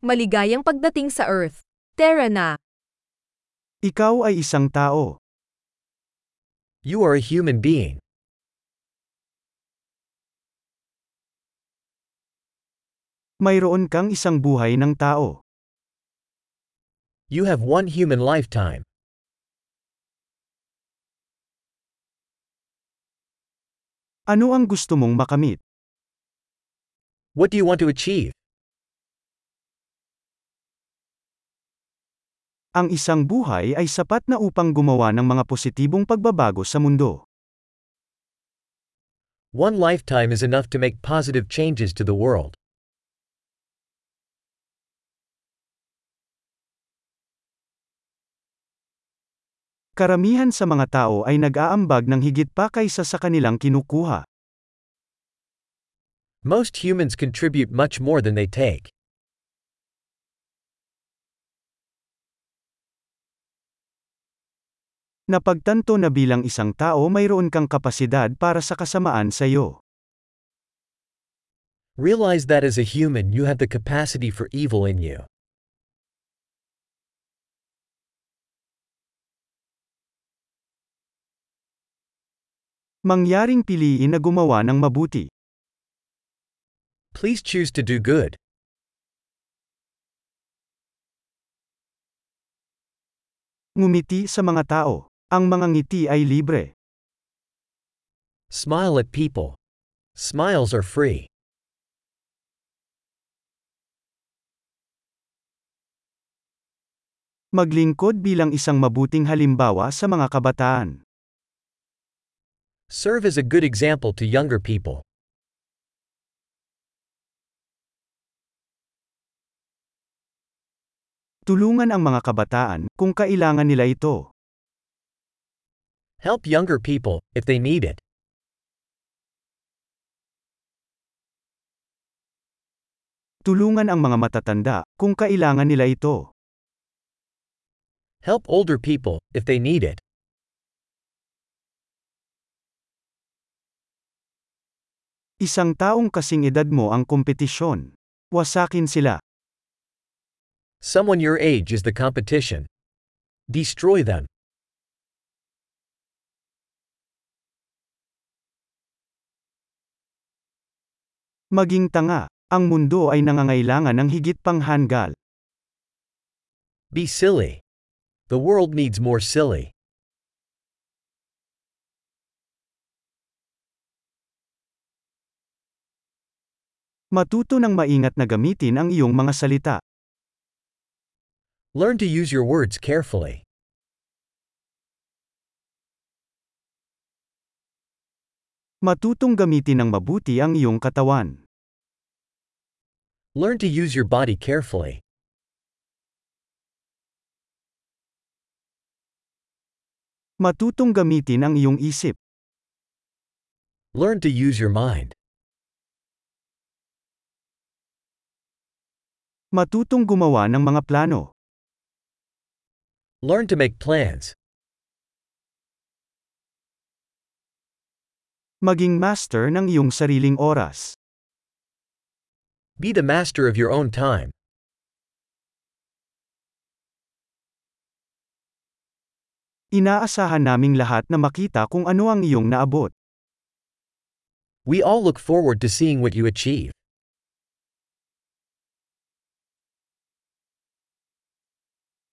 Maligayang pagdating sa Earth. Terra na. Ikaw ay isang tao. You are a human being. Mayroon kang isang buhay ng tao. You have one human lifetime. Ano ang gusto mong makamit? What do you want to achieve? Ang isang buhay ay sapat na upang gumawa ng mga positibong pagbabago sa mundo. One lifetime is enough to make positive changes to the world. Karamihan sa mga tao ay nag-aambag ng higit pa kaysa sa kanilang kinukuha. Most humans contribute much more than they take. Napagtanto na bilang isang tao mayroon kang kapasidad para sa kasamaan sa iyo. Realize that as a human you have the capacity for evil in you. Mangyaring piliin na gumawa ng mabuti. Please choose to do good. Ngumiti sa mga tao. Ang mga ngiti ay libre. Smile at people. Smiles are free. Maglingkod bilang isang mabuting halimbawa sa mga kabataan. Serve as a good example to younger people. Tulungan ang mga kabataan kung kailangan nila ito. Help younger people, if they need it. Tulungan ang mga matatanda kung kailangan nila ito. Help older people, if they need it. Isang taong kasing edad mo ang kompetisyon. Wasakin sila. Someone your age is the competition. Destroy them. Maging tanga. Ang mundo ay nangangailangan ng higit pang hanggal. Be silly. The world needs more silly. Matuto ng maingat na gamitin ang iyong mga salita. Learn to use your words carefully. Matutong gamitin ng mabuti ang iyong katawan. Learn to use your body carefully. Matutong gamitin ang iyong isip. Learn to use your mind. Matutong gumawa ng mga plano. Learn to make plans. Maging master ng iyong sariling oras. Be the master of your own time. Inaasahan naming lahat na makita kung ano ang iyong naabot. We all look forward to seeing what you achieve.